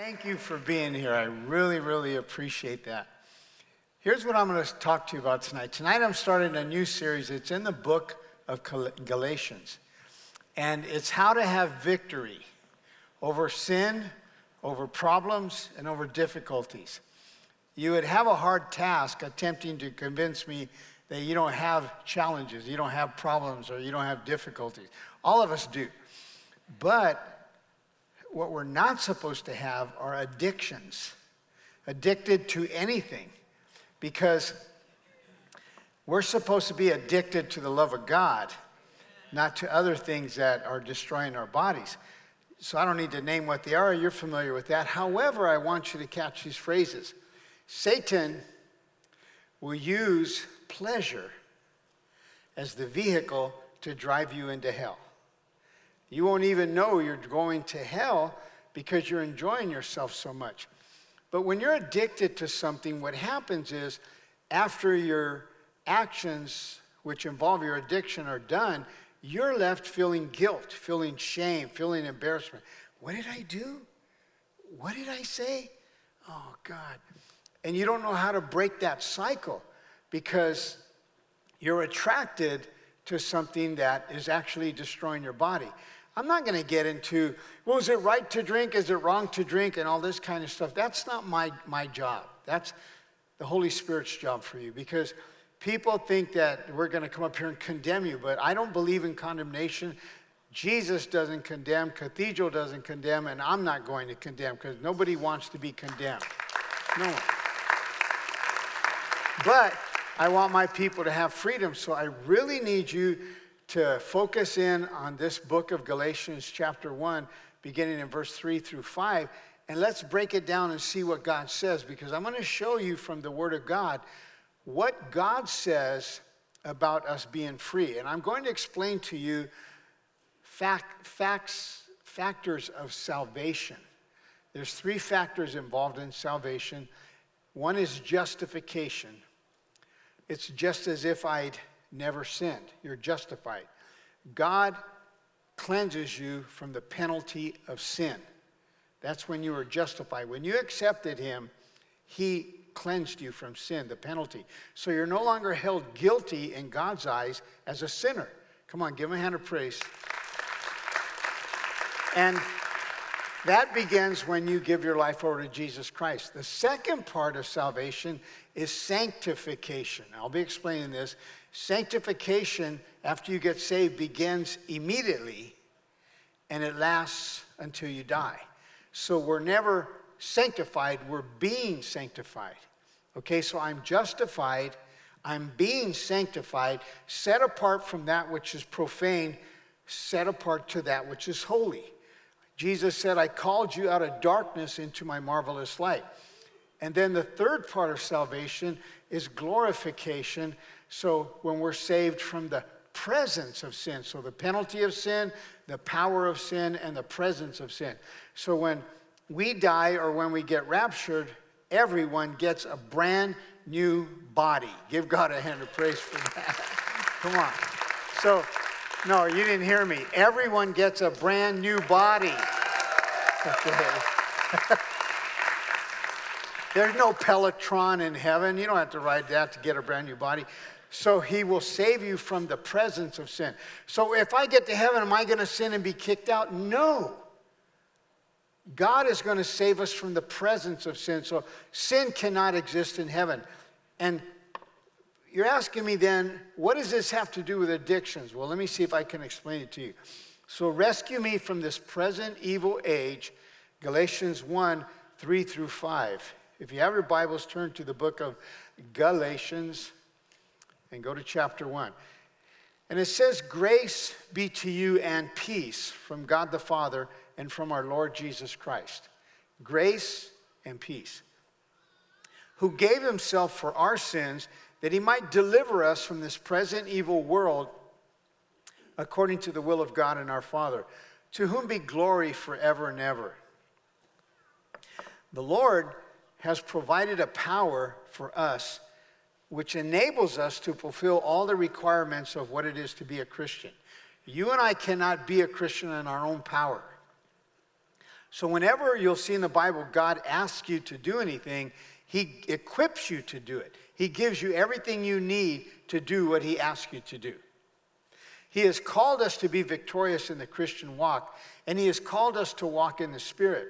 Thank you for being here. I really, really appreciate that. Here's what I'm going to talk to you about tonight. Tonight, I'm starting a new series. It's in the book of Galatians, and it's how to have victory over sin, over problems, and over difficulties. You would have a hard task attempting to convince me that you don't have challenges, you don't have problems, or you don't have difficulties. All of us do. But what we're not supposed to have are addictions, addicted to anything, because we're supposed to be addicted to the love of God, not to other things that are destroying our bodies. So I don't need to name what they are, you're familiar with that. However, I want you to catch these phrases. Satan will use pleasure as the vehicle to drive you into hell. You won't even know you're going to hell because you're enjoying yourself so much. But when you're addicted to something, what happens is after your actions, which involve your addiction, are done, you're left feeling guilt, feeling shame, feeling embarrassment. What did I do? What did I say? Oh, God. And you don't know how to break that cycle because you're attracted to something that is actually destroying your body. I'm not going to get into, well, is it right to drink? Is it wrong to drink? And all this kind of stuff. That's not my, my job. That's the Holy Spirit's job for you because people think that we're going to come up here and condemn you, but I don't believe in condemnation. Jesus doesn't condemn, Cathedral doesn't condemn, and I'm not going to condemn because nobody wants to be condemned. No one. But I want my people to have freedom, so I really need you to focus in on this book of Galatians, chapter 1, beginning in verse 3 through 5. And let's break it down and see what God says, because I'm going to show you from the Word of God what God says about us being free. And I'm going to explain to you fact, facts, factors of salvation. There's three factors involved in salvation. One is justification. It's just as if I'd never sinned. You're justified. God cleanses you from the penalty of sin. That's when you are justified. When you accepted Him, He cleansed you from sin, the penalty. So you're no longer held guilty in God's eyes as a sinner. Come on, give him a hand of praise. And that begins when you give your life over to Jesus Christ. The second part of salvation is sanctification. I'll be explaining this. Sanctification, after you get saved, begins immediately and it lasts until you die. So we're never sanctified, we're being sanctified. Okay, so I'm justified, I'm being sanctified, set apart from that which is profane, set apart to that which is holy. Jesus said, I called you out of darkness into my marvelous light. And then the third part of salvation is glorification. So when we're saved from the presence of sin, so the penalty of sin, the power of sin, and the presence of sin. So when we die or when we get raptured, everyone gets a brand new body. Give God a hand of praise for that. Come on. So, no, you didn't hear me. Everyone gets a brand new body. There's no Peloton in heaven. You don't have to ride that to get a brand new body. So he will save you from the presence of sin. So if I get to heaven, am I going to sin and be kicked out? No. God is going to save us from the presence of sin. So sin cannot exist in heaven. And you're asking me then, what does this have to do with addictions? Well, let me see if I can explain it to you. So rescue me from this present evil age, Galatians 1 3 through 5. If you have your Bibles, turn to the book of Galatians and go to chapter 1. And it says, Grace be to you and peace from God the Father and from our Lord Jesus Christ. Grace and peace. Who gave himself for our sins that he might deliver us from this present evil world according to the will of God and our Father, to whom be glory forever and ever. The Lord has provided a power for us which enables us to fulfill all the requirements of what it is to be a Christian. You and I cannot be a Christian in our own power. So, whenever you'll see in the Bible God asks you to do anything, He equips you to do it. He gives you everything you need to do what He asks you to do. He has called us to be victorious in the Christian walk, and He has called us to walk in the Spirit.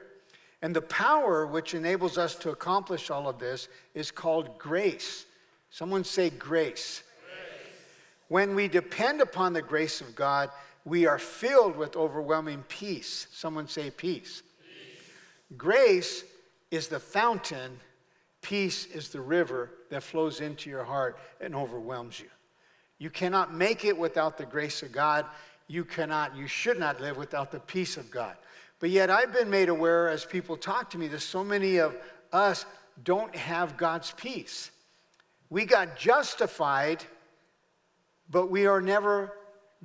And the power which enables us to accomplish all of this is called grace. Someone say grace. grace. When we depend upon the grace of God, we are filled with overwhelming peace. Someone say peace. peace. Grace is the fountain, peace is the river that flows into your heart and overwhelms you. You cannot make it without the grace of God. You cannot, you should not live without the peace of God. But yet, I've been made aware as people talk to me that so many of us don't have God's peace. We got justified, but we are never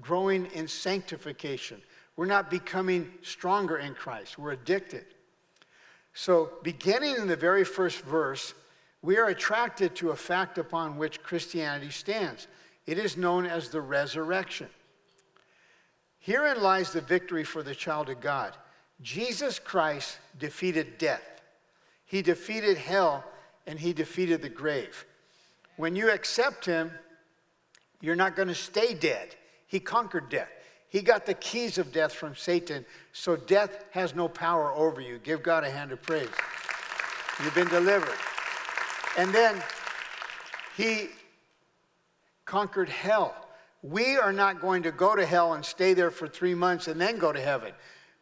growing in sanctification. We're not becoming stronger in Christ. We're addicted. So, beginning in the very first verse, we are attracted to a fact upon which Christianity stands. It is known as the resurrection. Herein lies the victory for the child of God. Jesus Christ defeated death, He defeated hell, and He defeated the grave. When you accept Him, you're not going to stay dead. He conquered death. He got the keys of death from Satan, so death has no power over you. Give God a hand of praise. You've been delivered. And then He conquered hell. We are not going to go to hell and stay there for three months and then go to heaven.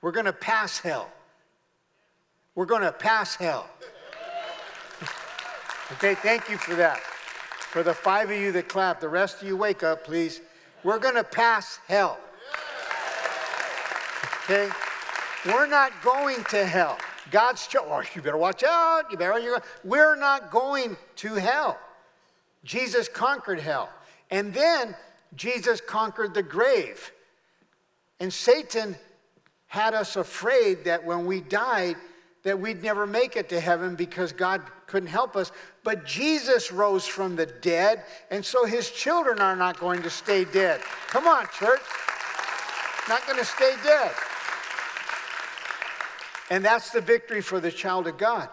We're going to pass hell. We're going to pass hell. okay, thank you for that. For the five of you that clap, the rest of you wake up, please. We're going to pass hell. Okay? We're not going to hell. God's cho- oh, you better watch out. You better. You're, we're not going to hell. Jesus conquered hell. And then Jesus conquered the grave. And Satan had us afraid that when we died, that we'd never make it to heaven because God couldn't help us. But Jesus rose from the dead, and so his children are not going to stay dead. Come on, church. Not going to stay dead. And that's the victory for the child of God.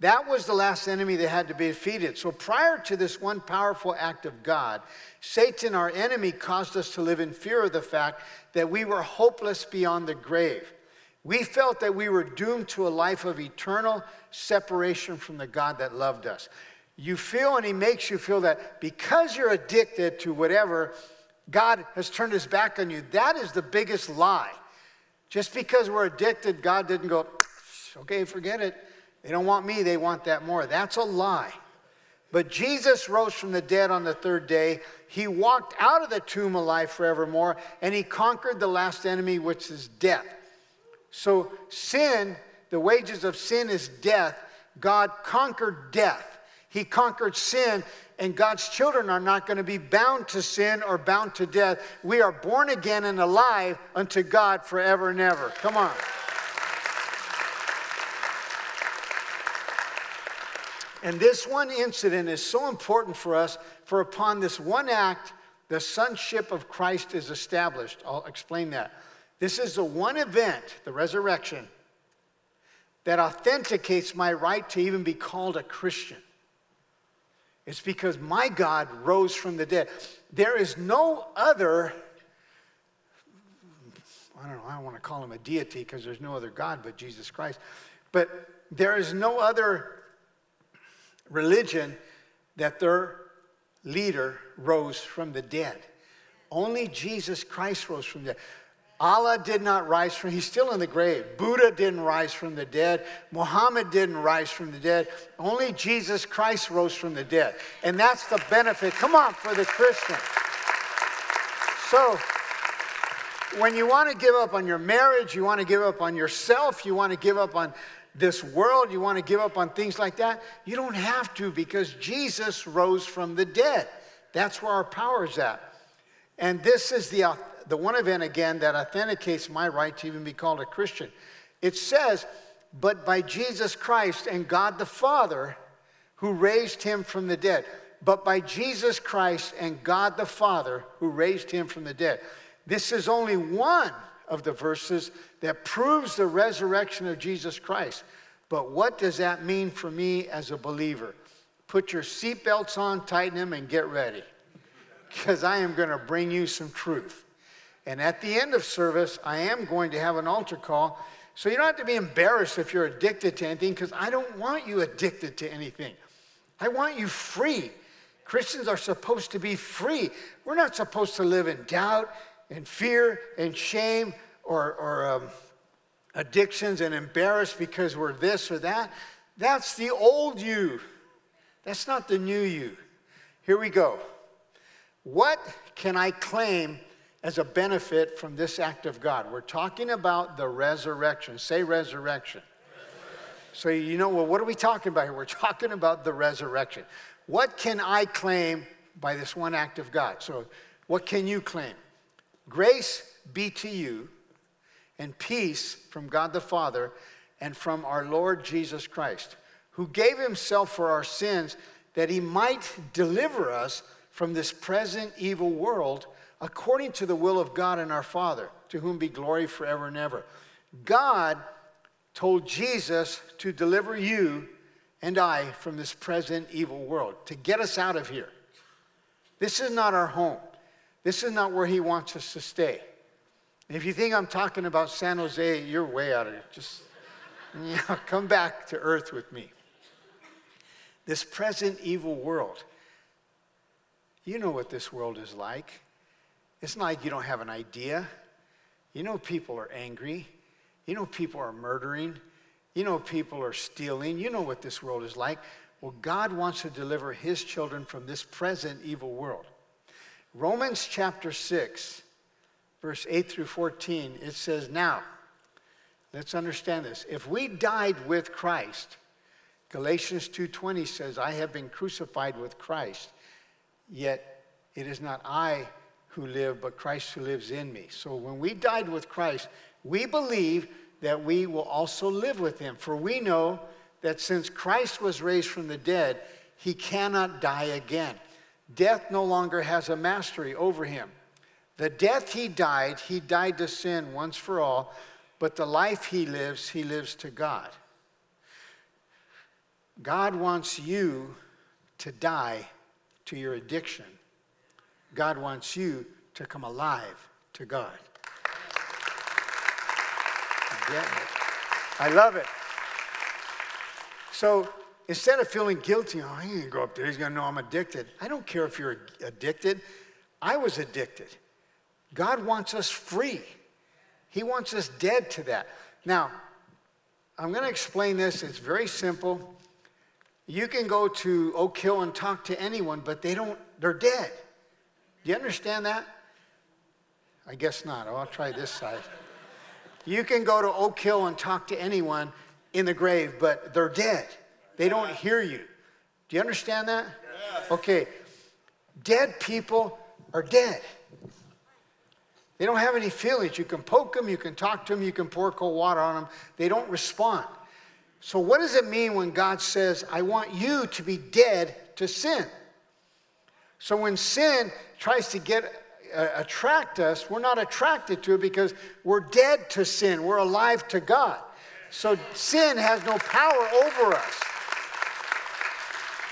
That was the last enemy that had to be defeated. So prior to this one powerful act of God, Satan, our enemy, caused us to live in fear of the fact that we were hopeless beyond the grave. We felt that we were doomed to a life of eternal separation from the God that loved us. You feel, and He makes you feel that because you're addicted to whatever, God has turned His back on you. That is the biggest lie. Just because we're addicted, God didn't go, okay, forget it. They don't want me, they want that more. That's a lie. But Jesus rose from the dead on the third day. He walked out of the tomb alive forevermore, and he conquered the last enemy, which is death. So, sin, the wages of sin is death. God conquered death. He conquered sin, and God's children are not going to be bound to sin or bound to death. We are born again and alive unto God forever and ever. Come on. And this one incident is so important for us, for upon this one act, the sonship of Christ is established. I'll explain that. This is the one event, the resurrection, that authenticates my right to even be called a Christian. It's because my God rose from the dead. There is no other, I don't know, I don't want to call him a deity because there's no other God but Jesus Christ, but there is no other religion that their leader rose from the dead. Only Jesus Christ rose from the dead. Allah did not rise from, he's still in the grave. Buddha didn't rise from the dead. Muhammad didn't rise from the dead. Only Jesus Christ rose from the dead. And that's the benefit. Come on, for the Christian. So, when you want to give up on your marriage, you want to give up on yourself, you want to give up on this world, you want to give up on things like that, you don't have to because Jesus rose from the dead. That's where our power is at. And this is the, the one event again that authenticates my right to even be called a Christian. It says, But by Jesus Christ and God the Father, who raised him from the dead. But by Jesus Christ and God the Father, who raised him from the dead. This is only one of the verses that proves the resurrection of Jesus Christ. But what does that mean for me as a believer? Put your seatbelts on, tighten them, and get ready. Because I am going to bring you some truth. And at the end of service, I am going to have an altar call. So you don't have to be embarrassed if you're addicted to anything, because I don't want you addicted to anything. I want you free. Christians are supposed to be free. We're not supposed to live in doubt and fear and shame or, or um, addictions and embarrassed because we're this or that. That's the old you. That's not the new you. Here we go. What can I claim as a benefit from this act of God? We're talking about the resurrection. Say resurrection. resurrection. So, you know, well, what are we talking about here? We're talking about the resurrection. What can I claim by this one act of God? So, what can you claim? Grace be to you and peace from God the Father and from our Lord Jesus Christ, who gave himself for our sins that he might deliver us from this present evil world according to the will of God and our Father, to whom be glory forever and ever. God told Jesus to deliver you and I from this present evil world, to get us out of here. This is not our home. This is not where he wants us to stay. If you think I'm talking about San Jose, you're way out of it. Just you know, come back to earth with me. This present evil world. You know what this world is like. It's not like you don't have an idea. You know people are angry. You know people are murdering. You know people are stealing. You know what this world is like. Well, God wants to deliver his children from this present evil world. Romans chapter 6 verse 8 through 14, it says, Now, let's understand this. If we died with Christ, Galatians 2:20 says, I have been crucified with Christ, yet it is not I who live, but Christ who lives in me. So when we died with Christ, we believe that we will also live with him. For we know that since Christ was raised from the dead, he cannot die again. Death no longer has a mastery over him. The death he died, he died to sin once for all, but the life he lives, he lives to God. God wants you to die to your addiction. God wants you to come alive to God. I love it. So instead of feeling guilty, oh, he ain't go up there, he's gonna know I'm addicted. I don't care if you're addicted. I was addicted. God wants us free. He wants us dead to that. Now, I'm going to explain this. It's very simple. You can go to Oak Hill and talk to anyone, but they don't, they're dead. Do you understand that? I guess not. Oh, I'll try this side. You can go to Oak Hill and talk to anyone in the grave, but they're dead. They don't hear you. Do you understand that? Okay. Dead people are dead. They don't have any feelings. You can poke them, you can talk to them, you can pour cold water on them. They don't respond. So, what does it mean when God says, I want you to be dead to sin? So, when sin tries to get uh, attract us, we're not attracted to it because we're dead to sin. We're alive to God. So, sin has no power over us.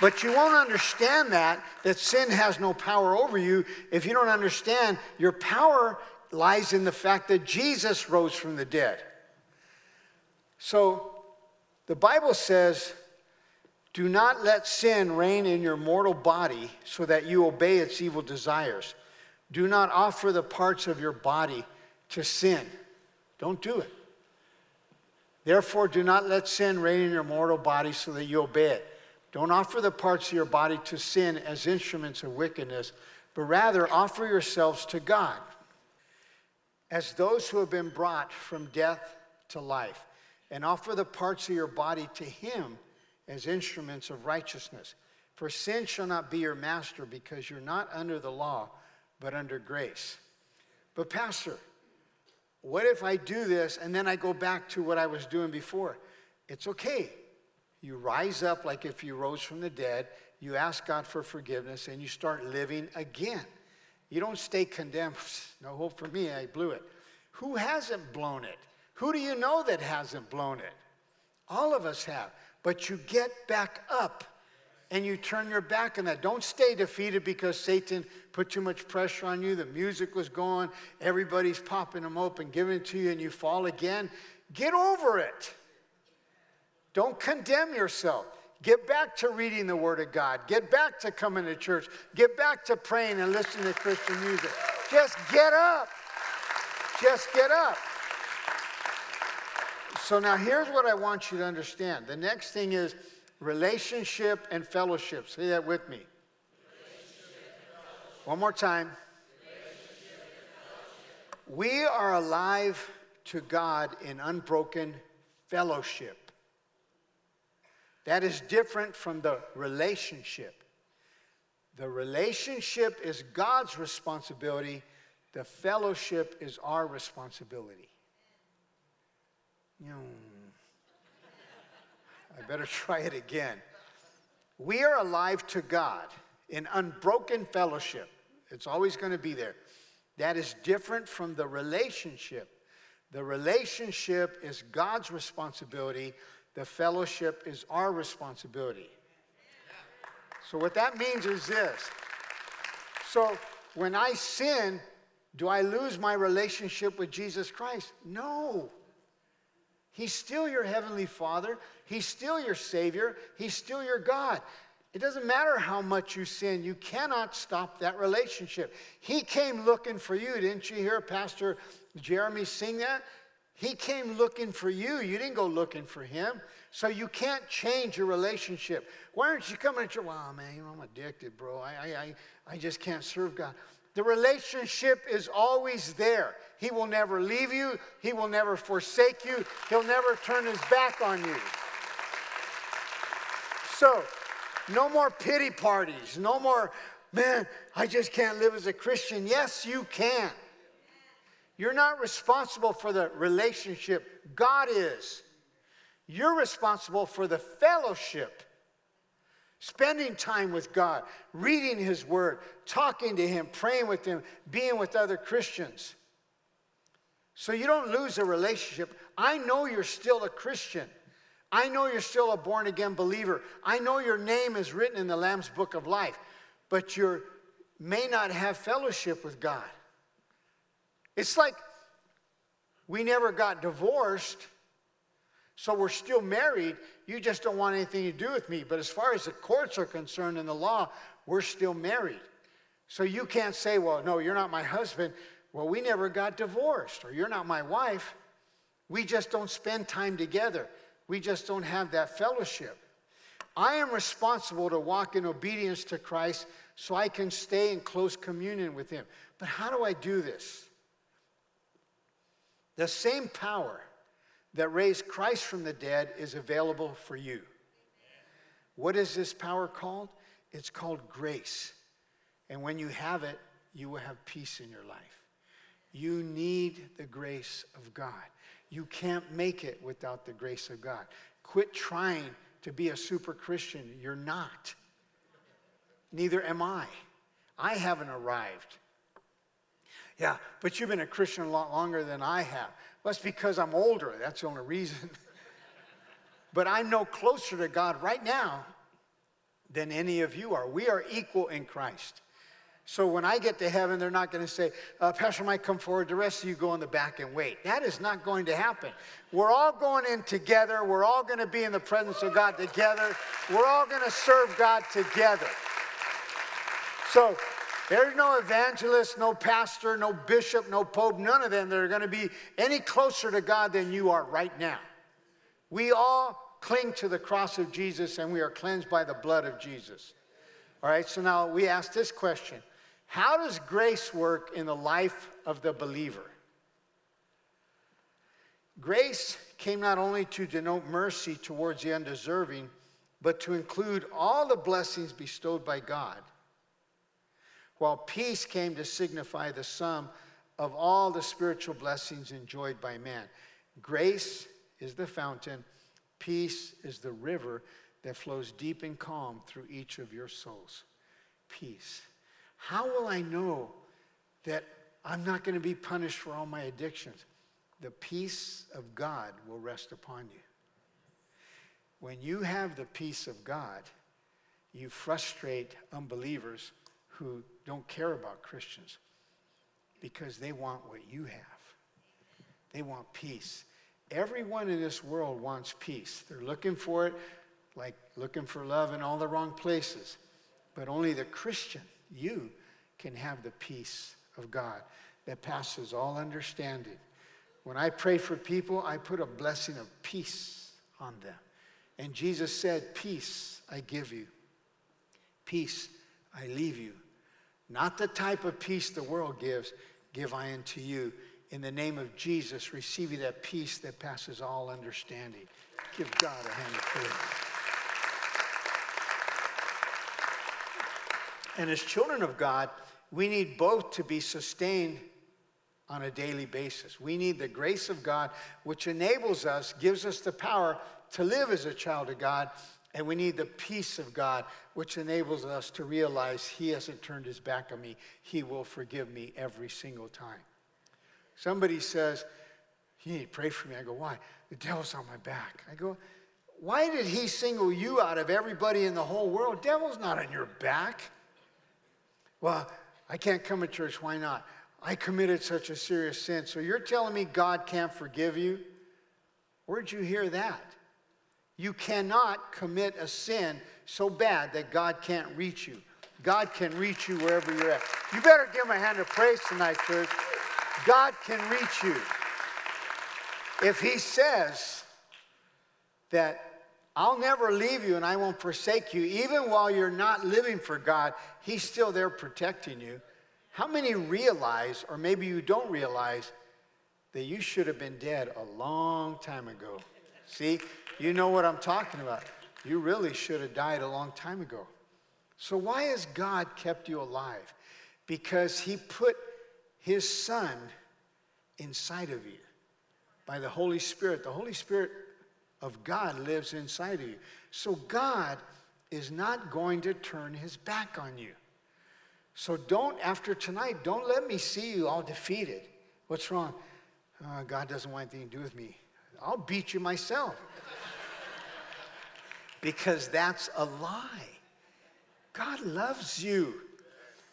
But you won't understand that, that sin has no power over you, if you don't understand your power lies in the fact that Jesus rose from the dead. So the Bible says, do not let sin reign in your mortal body so that you obey its evil desires. Do not offer the parts of your body to sin. Don't do it. Therefore, do not let sin reign in your mortal body so that you obey it. Don't offer the parts of your body to sin as instruments of wickedness, but rather offer yourselves to God as those who have been brought from death to life, and offer the parts of your body to him as instruments of righteousness. For sin shall not be your master, because you're not under the law, but under grace. But, Pastor, what if I do this and then I go back to what I was doing before? It's okay. You rise up like if you rose from the dead, you ask God for forgiveness, and you start living again. You don't stay condemned. No hope for me, I blew it. Who hasn't blown it? Who do you know that hasn't blown it? All of us have. But you get back up and you turn your back on that. Don't stay defeated because Satan put too much pressure on you. The music was going, everybody's popping them open, giving it to you, and you fall again. Get over it. Don't condemn yourself. Get back to reading the Word of God. Get back to coming to church. Get back to praying and listening to Christian music. Just get up. Just get up. So now here's what I want you to understand. The next thing is relationship and fellowship. Say that with me. One more time. We are alive to God in unbroken fellowship. That is different from the relationship. The relationship is God's responsibility, the fellowship is our responsibility. Hmm. I better try it again. We are alive to God in unbroken fellowship. It's always going to be there. That is different from the relationship. The relationship is God's responsibility, the fellowship is our responsibility. So, what that means is this. So, when I sin, do I lose my relationship with Jesus Christ? No. He's still your heavenly Father. He's still your Savior. He's still your God. It doesn't matter how much you sin, you cannot stop that relationship. He came looking for you. Didn't you hear Pastor Jeremy sing that? He came looking for you. You didn't go looking for him. So you can't change your relationship. Why aren't you coming to your, Well, man, you know, I'm addicted, bro. I, I, I just can't serve God. The relationship is always there. He will never leave you, He will never forsake you, He'll never turn His back on you. So, no more pity parties, no more, man, I just can't live as a Christian. Yes, you can. You're not responsible for the relationship, God is. You're responsible for the fellowship Spending time with God, reading His Word, talking to Him, praying with Him, being with other Christians. So you don't lose a relationship. I know you're still a Christian. I know you're still a born again believer. I know your name is written in the Lamb's book of life, but you may not have fellowship with God. It's like we never got divorced so we're still married. You just don't want anything to do with me. But as far as the courts are concerned and the law, we're still married. So you can't say, well, no, you're not my husband. Well, we never got divorced, or you're not my wife. We just don't spend time together. We just don't have that fellowship. I am responsible to walk in obedience to Christ so I can stay in close communion with Him. But how do I do this? The same power that raised Christ from the dead is available for you. What is this power called? It's called grace. And when you have it, you will have peace in your life. You need the grace of God. You can't make it without the grace of God. Quit trying to be a super Christian. You're not. Neither am I. I haven't arrived. Yeah, but you've been a Christian a lot longer than I have. Well, it's because I'm older. That's the only reason. but I'm no closer to God right now than any of you are. We are equal in Christ. So when I get to heaven, they're not going to say, uh, Pastor Mike, come forward. The rest of you go in the back and wait. That is not going to happen. We're all going in together. We're all going to be in the presence of God together. We're all going to serve God together. So there's no evangelist, no pastor, no bishop, no pope, none of them that are going to be any closer to God than you are right now. We all cling to the cross of Jesus and we are cleansed by the blood of Jesus. All right, so now we ask this question How does grace work in the life of the believer? Grace came not only to denote mercy towards the undeserving, but to include all the blessings bestowed by God while peace came to signify the sum of all the spiritual blessings enjoyed by man. Grace is the fountain, peace is the river that flows deep and calm through each of your souls. Peace. How will I know that I'm not going to be punished for all my addictions. The peace of God will rest upon you. When you have the peace of God, you frustrate unbelievers who don't care about Christians because they want what you have. They want peace. Everyone in this world wants peace. They're looking for it, like looking for love in all the wrong places. But only the Christian, you, can have the peace of God that passes all understanding. When I pray for people, I put a blessing of peace on them. And Jesus said, Peace I give you, peace I leave you. Not the type of peace the world gives, give I unto you in the name of Jesus, receiving that peace that passes all understanding. Give God a hand of praise. And as children of God, we need both to be sustained on a daily basis. We need the grace of God, which enables us, gives us the power to live as a child of God. And we need the peace of God, which enables us to realize He hasn't turned His back on me. He will forgive me every single time. Somebody says, You need to pray for me. I go, Why? The devil's on my back. I go, Why did he single you out of everybody in the whole world? Devil's not on your back. Well, I can't come to church. Why not? I committed such a serious sin. So you're telling me God can't forgive you? Where'd you hear that? You cannot commit a sin so bad that God can't reach you. God can reach you wherever you're at. You better give him a hand of praise tonight, church. God can reach you. If He says that I'll never leave you and I won't forsake you, even while you're not living for God, He's still there protecting you. How many realize, or maybe you don't realize, that you should have been dead a long time ago? See, you know what I'm talking about. You really should have died a long time ago. So, why has God kept you alive? Because He put his Son inside of you by the Holy Spirit. The Holy Spirit of God lives inside of you. So God is not going to turn his back on you. So don't, after tonight, don't let me see you all defeated. What's wrong? Uh, God doesn't want anything to do with me. I'll beat you myself. because that's a lie. God loves you.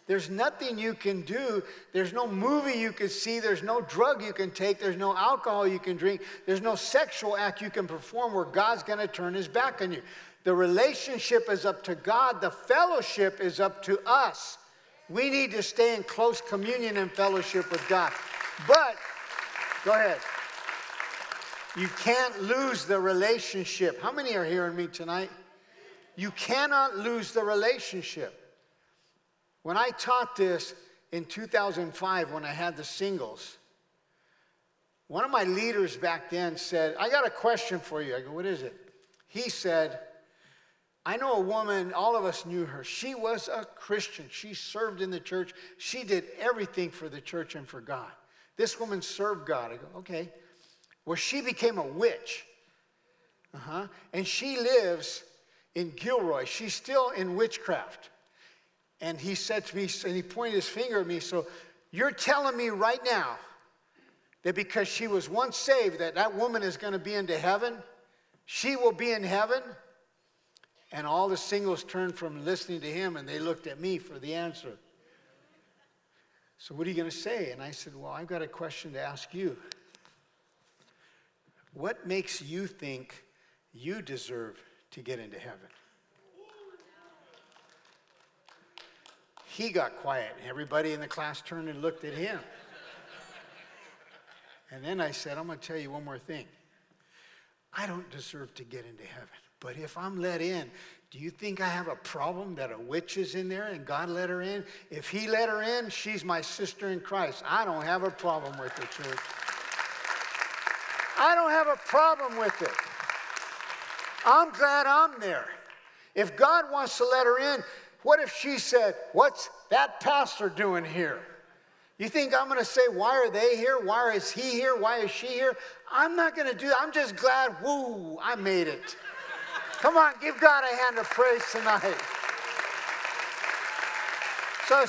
There's nothing you can do. There's no movie you can see. There's no drug you can take. There's no alcohol you can drink. There's no sexual act you can perform where God's going to turn his back on you. The relationship is up to God, the fellowship is up to us. We need to stay in close communion and fellowship with God. But, go ahead. You can't lose the relationship. How many are hearing me tonight? You cannot lose the relationship. When I taught this in 2005, when I had the singles, one of my leaders back then said, I got a question for you. I go, What is it? He said, I know a woman, all of us knew her. She was a Christian. She served in the church. She did everything for the church and for God. This woman served God. I go, okay. Well, she became a witch. Uh-huh. And she lives in Gilroy. She's still in witchcraft. And he said to me, and he pointed his finger at me, so you're telling me right now that because she was once saved, that that woman is going to be into heaven? She will be in heaven? And all the singles turned from listening to him and they looked at me for the answer. So, what are you going to say? And I said, Well, I've got a question to ask you. What makes you think you deserve to get into heaven? He got quiet. Everybody in the class turned and looked at him. And then I said, I'm going to tell you one more thing. I don't deserve to get into heaven. But if I'm let in, do you think I have a problem that a witch is in there and God let her in? If He let her in, she's my sister in Christ. I don't have a problem with it, church. I don't have a problem with it. I'm glad I'm there. If God wants to let her in, what if she said, What's that pastor doing here? You think I'm going to say, Why are they here? Why is he here? Why is she here? I'm not going to do that. I'm just glad, woo, I made it. Come on, give God a hand of praise tonight. So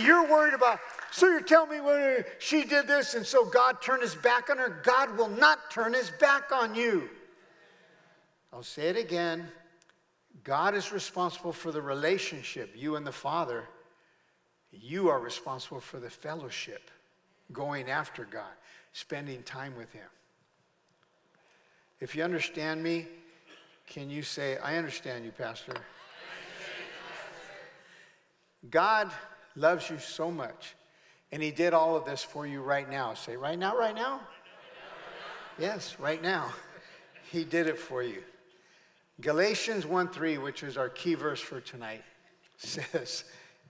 you're worried about So you're telling me when she did this and so God turned his back on her? God will not turn his back on you. I'll say it again. God is responsible for the relationship, you and the Father. You are responsible for the fellowship, going after God, spending time with Him. If you understand me, can you say, I understand you, Pastor? God loves you so much, and He did all of this for you right now. Say, right now, right now? Yes, right now. He did it for you. Galatians 1 3, which is our key verse for tonight, says,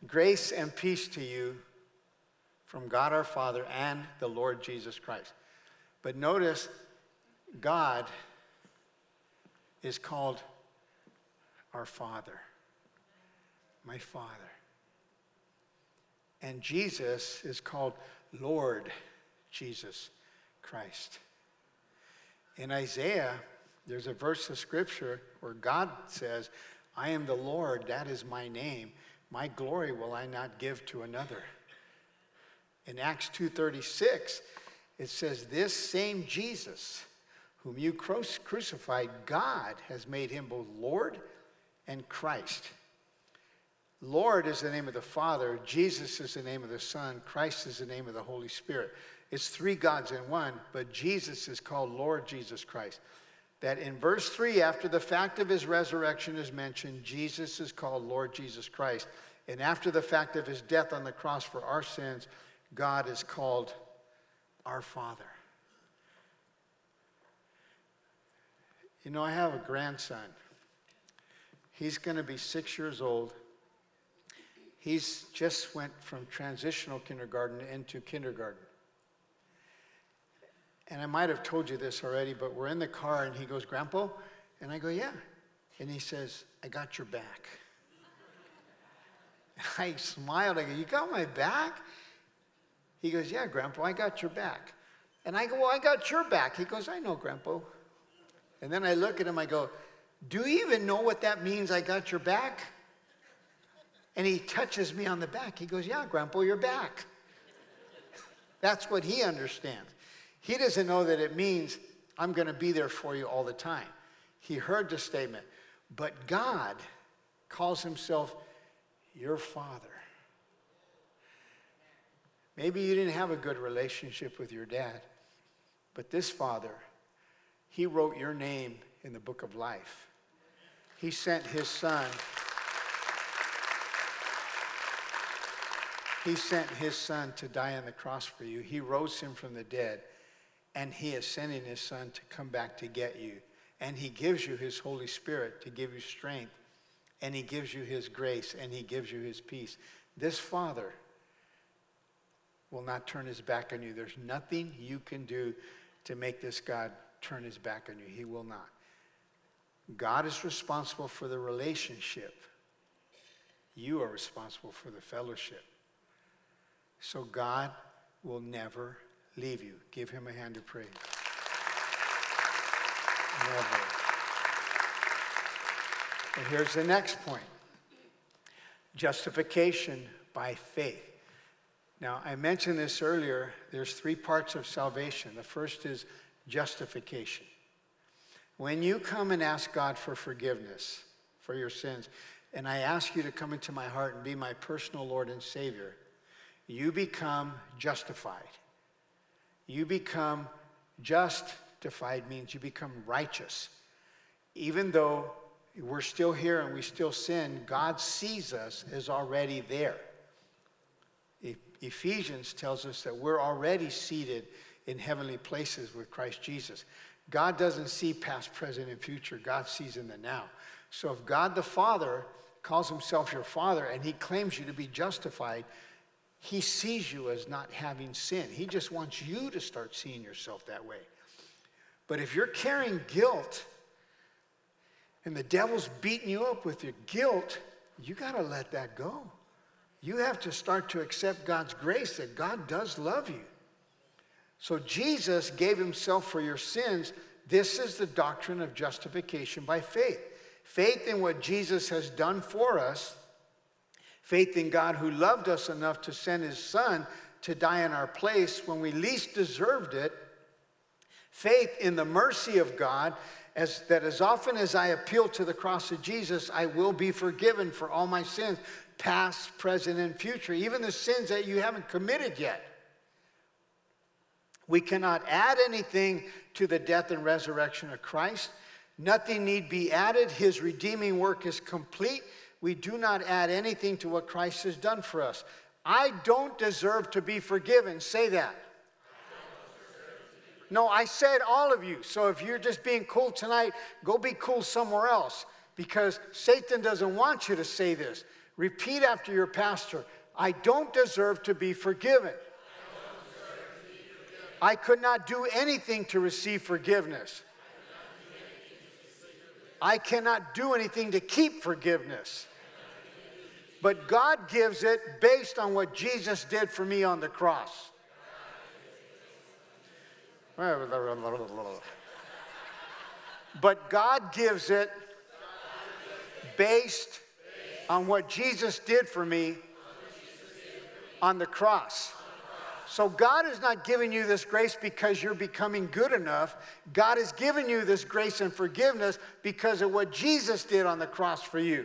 Grace and peace to you from God our Father and the Lord Jesus Christ. But notice, God is called our Father, my Father. And Jesus is called Lord Jesus Christ. In Isaiah, there's a verse of scripture where God says, I am the Lord, that is my name. My glory will I not give to another. In Acts 2:36, it says, This same Jesus, whom you crucified, God has made him both Lord and Christ. Lord is the name of the Father, Jesus is the name of the Son, Christ is the name of the Holy Spirit. It's three gods in one, but Jesus is called Lord Jesus Christ that in verse 3, after the fact of his resurrection is mentioned, Jesus is called Lord Jesus Christ. And after the fact of his death on the cross for our sins, God is called our Father. You know, I have a grandson. He's going to be six years old. He's just went from transitional kindergarten into kindergarten. And I might have told you this already, but we're in the car and he goes, Grandpa? And I go, Yeah. And he says, I got your back. I smiled. I go, You got my back? He goes, Yeah, Grandpa, I got your back. And I go, Well, I got your back. He goes, I know, Grandpa. And then I look at him, I go, Do you even know what that means, I got your back? And he touches me on the back. He goes, Yeah, Grandpa, you're back. That's what he understands. He doesn't know that it means I'm going to be there for you all the time. He heard the statement, but God calls himself your father. Maybe you didn't have a good relationship with your dad, but this father, he wrote your name in the book of life. He sent his son. He sent his son to die on the cross for you. He rose him from the dead and he is sending his son to come back to get you. And he gives you his Holy Spirit to give you strength, and he gives you his grace, and he gives you his peace. This Father will not turn his back on you. There's nothing you can do to make this God turn his back on you. He will not. God is responsible for the relationship. You are responsible for the fellowship. So God will never leave you. Give him a hand of praise. And here's the next point justification by faith. Now, I mentioned this earlier. There's three parts of salvation. The first is justification. When you come and ask God for forgiveness for your sins, and I ask you to come into my heart and be my personal Lord and Savior, you become justified. You become justified means you become righteous. Even though we're still here and we still sin, God sees us as already there. Ephesians tells us that we're already seated in heavenly places with Christ Jesus. God doesn't see past, present, and future. God sees in the now. So if God the Father calls himself your Father and he claims you to be justified, he sees you as not having sin. He just wants you to start seeing yourself that way. But if you're carrying guilt and the devil's beating you up with your guilt, you got to let that go. You have to start to accept God's grace that God does love you. So Jesus gave himself for your sins. This is the doctrine of justification by faith. Faith in what Jesus has done for us Faith in God who loved us enough to send his son to die in our place when we least deserved it. Faith in the mercy of God, as, that as often as I appeal to the cross of Jesus, I will be forgiven for all my sins, past, present, and future, even the sins that you haven't committed yet. We cannot add anything to the death and resurrection of Christ. Nothing need be added. His redeeming work is complete. We do not add anything to what Christ has done for us. I don't deserve to be forgiven. Say that. No, I said all of you. So if you're just being cool tonight, go be cool somewhere else because Satan doesn't want you to say this. Repeat after your pastor I don't deserve to be forgiven. I could not do anything to receive forgiveness. I cannot do anything to keep forgiveness. But God gives it based on what Jesus did for me on the cross. But God gives it based on what Jesus did for me on the cross. So God is not giving you this grace because you're becoming good enough. God is giving you this grace and forgiveness because of what Jesus did on the cross for you.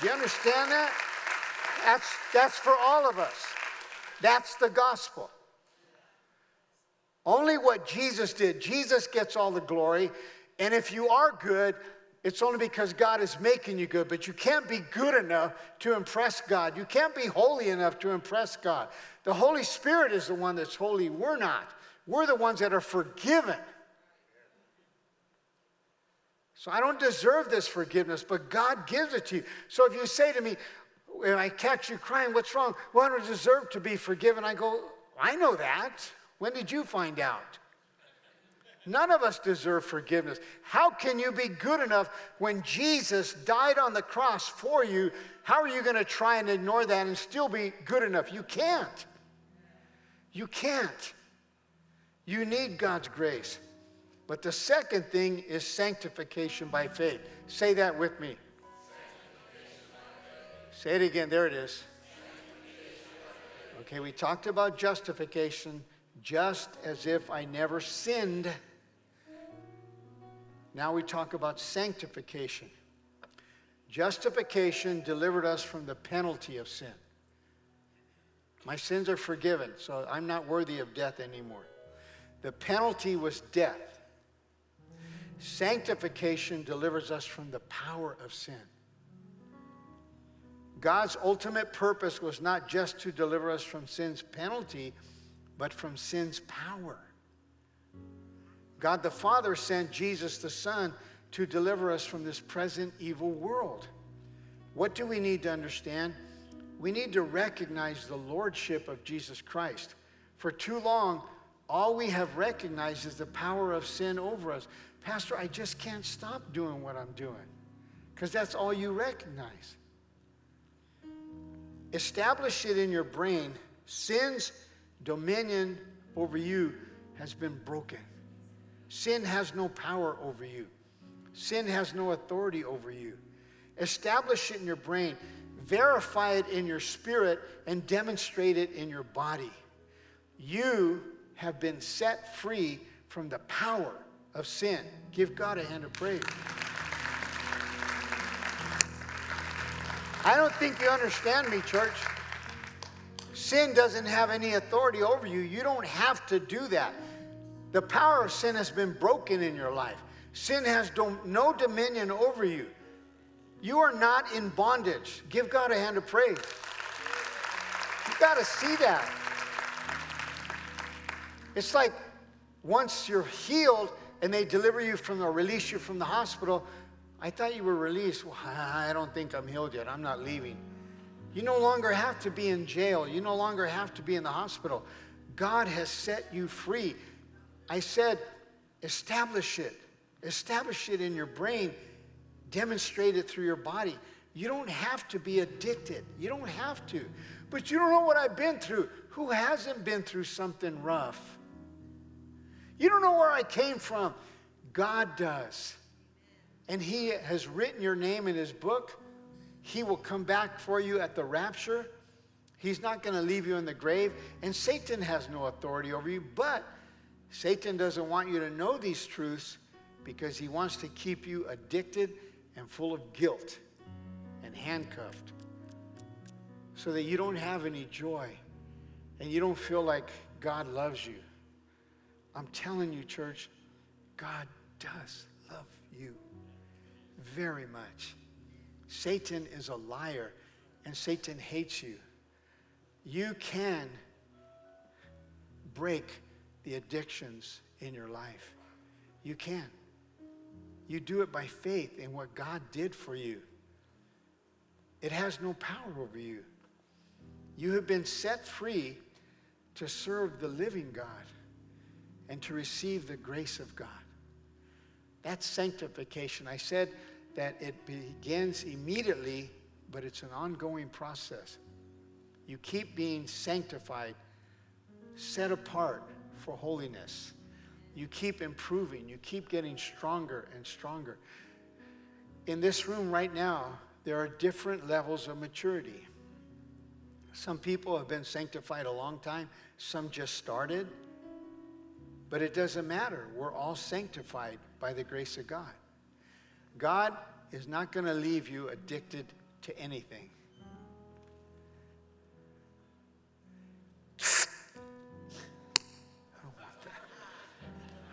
Do you understand that? That's, that's for all of us. That's the gospel. Only what Jesus did. Jesus gets all the glory. And if you are good, it's only because God is making you good, but you can't be good enough to impress God. You can't be holy enough to impress God. The Holy Spirit is the one that's holy. We're not. We're the ones that are forgiven. So I don't deserve this forgiveness, but God gives it to you. So if you say to me, when I catch you crying, what's wrong? Well, I don't deserve to be forgiven. I go, I know that. When did you find out? None of us deserve forgiveness. How can you be good enough when Jesus died on the cross for you? How are you going to try and ignore that and still be good enough? You can't. You can't. You need God's grace. But the second thing is sanctification by faith. Say that with me. Say it again. There it is. Okay, we talked about justification just as if I never sinned. Now we talk about sanctification. Justification delivered us from the penalty of sin. My sins are forgiven, so I'm not worthy of death anymore. The penalty was death. Sanctification delivers us from the power of sin. God's ultimate purpose was not just to deliver us from sin's penalty, but from sin's power. God the Father sent Jesus the Son to deliver us from this present evil world. What do we need to understand? We need to recognize the lordship of Jesus Christ. For too long, all we have recognized is the power of sin over us. Pastor, I just can't stop doing what I'm doing because that's all you recognize. Establish it in your brain sin's dominion over you has been broken. Sin has no power over you, sin has no authority over you. Establish it in your brain, verify it in your spirit, and demonstrate it in your body. You have been set free from the power of sin. Give God a hand of praise. I don't think you understand me, church. Sin doesn't have any authority over you. You don't have to do that. The power of sin has been broken in your life. Sin has no dominion over you. You are not in bondage. Give God a hand of praise. You got to see that. It's like once you're healed and they deliver you from or release you from the hospital, I thought you were released. Well, I don't think I'm healed yet. I'm not leaving. You no longer have to be in jail. You no longer have to be in the hospital. God has set you free. I said, establish it. Establish it in your brain. Demonstrate it through your body. You don't have to be addicted. You don't have to. But you don't know what I've been through. Who hasn't been through something rough? You don't know where I came from. God does. And He has written your name in His book. He will come back for you at the rapture. He's not going to leave you in the grave, and Satan has no authority over you. But Satan doesn't want you to know these truths because he wants to keep you addicted and full of guilt and handcuffed so that you don't have any joy and you don't feel like God loves you. I'm telling you, church, God does love you very much. Satan is a liar and Satan hates you. You can break the addictions in your life. You can. You do it by faith in what God did for you. It has no power over you. You have been set free to serve the living God and to receive the grace of God. That's sanctification. I said that it begins immediately, but it's an ongoing process. You keep being sanctified, set apart for holiness. You keep improving, you keep getting stronger and stronger. In this room right now, there are different levels of maturity. Some people have been sanctified a long time, some just started. But it doesn't matter. We're all sanctified by the grace of God. God is not going to leave you addicted to anything.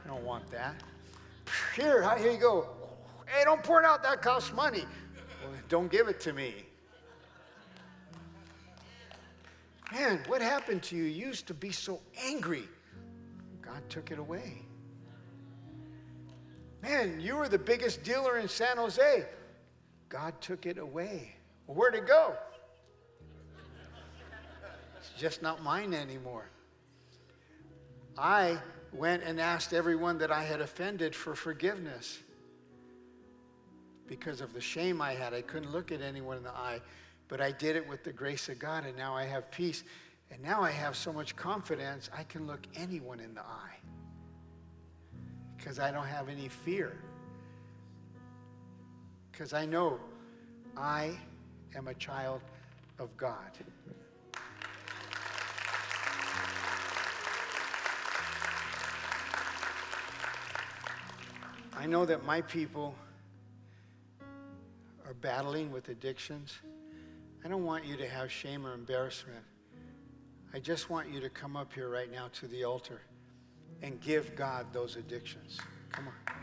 Don't want that. Here, here you go. Hey, don't pour it out. That costs money. Well, don't give it to me. Man, what happened to you? You used to be so angry. God took it away. Man, you were the biggest dealer in San Jose. God took it away. Well, where'd it go? It's just not mine anymore. I went and asked everyone that I had offended for forgiveness because of the shame I had. I couldn't look at anyone in the eye, but I did it with the grace of God, and now I have peace. And now I have so much confidence, I can look anyone in the eye because I don't have any fear. Because I know I am a child of God. I know that my people are battling with addictions. I don't want you to have shame or embarrassment. I just want you to come up here right now to the altar and give God those addictions. Come on.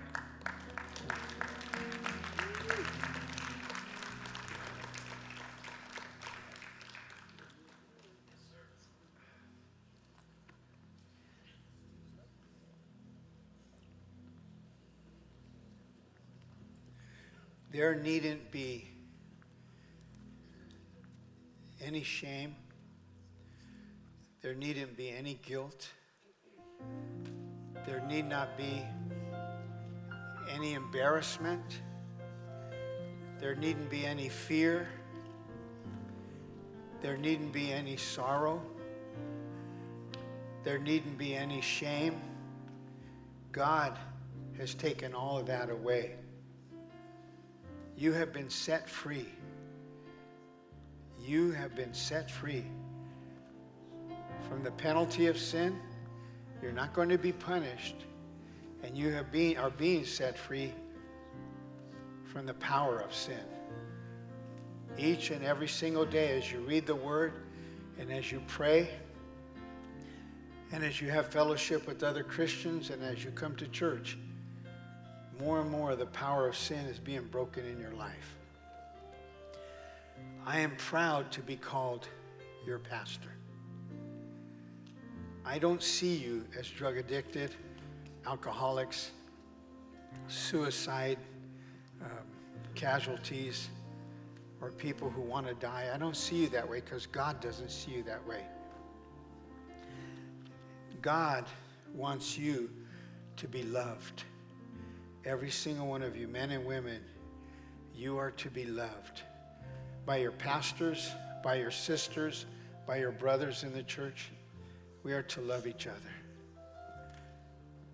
There needn't be any shame. There needn't be any guilt. There need not be any embarrassment. There needn't be any fear. There needn't be any sorrow. There needn't be any shame. God has taken all of that away. You have been set free. You have been set free from the penalty of sin. You're not going to be punished. And you have been, are being set free from the power of sin. Each and every single day, as you read the word and as you pray, and as you have fellowship with other Christians, and as you come to church, more and more the power of sin is being broken in your life. I am proud to be called your pastor. I don't see you as drug addicted, alcoholics, suicide um, casualties, or people who want to die. I don't see you that way because God doesn't see you that way. God wants you to be loved. Every single one of you, men and women, you are to be loved by your pastors, by your sisters, by your brothers in the church. We are to love each other.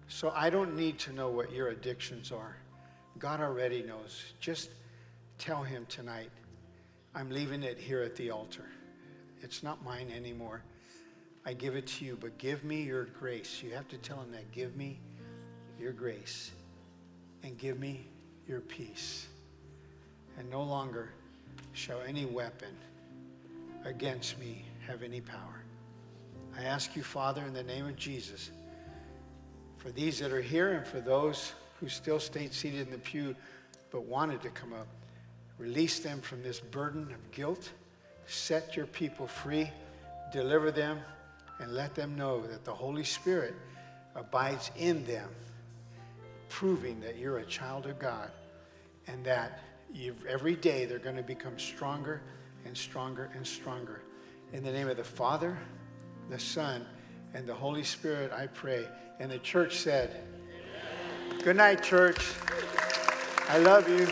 So I don't need to know what your addictions are. God already knows. Just tell Him tonight, I'm leaving it here at the altar. It's not mine anymore. I give it to you, but give me your grace. You have to tell him that. Give me your grace and give me your peace. And no longer shall any weapon against me have any power. I ask you, Father, in the name of Jesus, for these that are here and for those who still stayed seated in the pew but wanted to come up, release them from this burden of guilt, set your people free, deliver them, and let them know that the Holy Spirit abides in them, proving that you're a child of God and that every day they're going to become stronger and stronger and stronger. In the name of the Father, the Son, and the Holy Spirit, I pray. And the church said, Amen. Good night, church. I love you.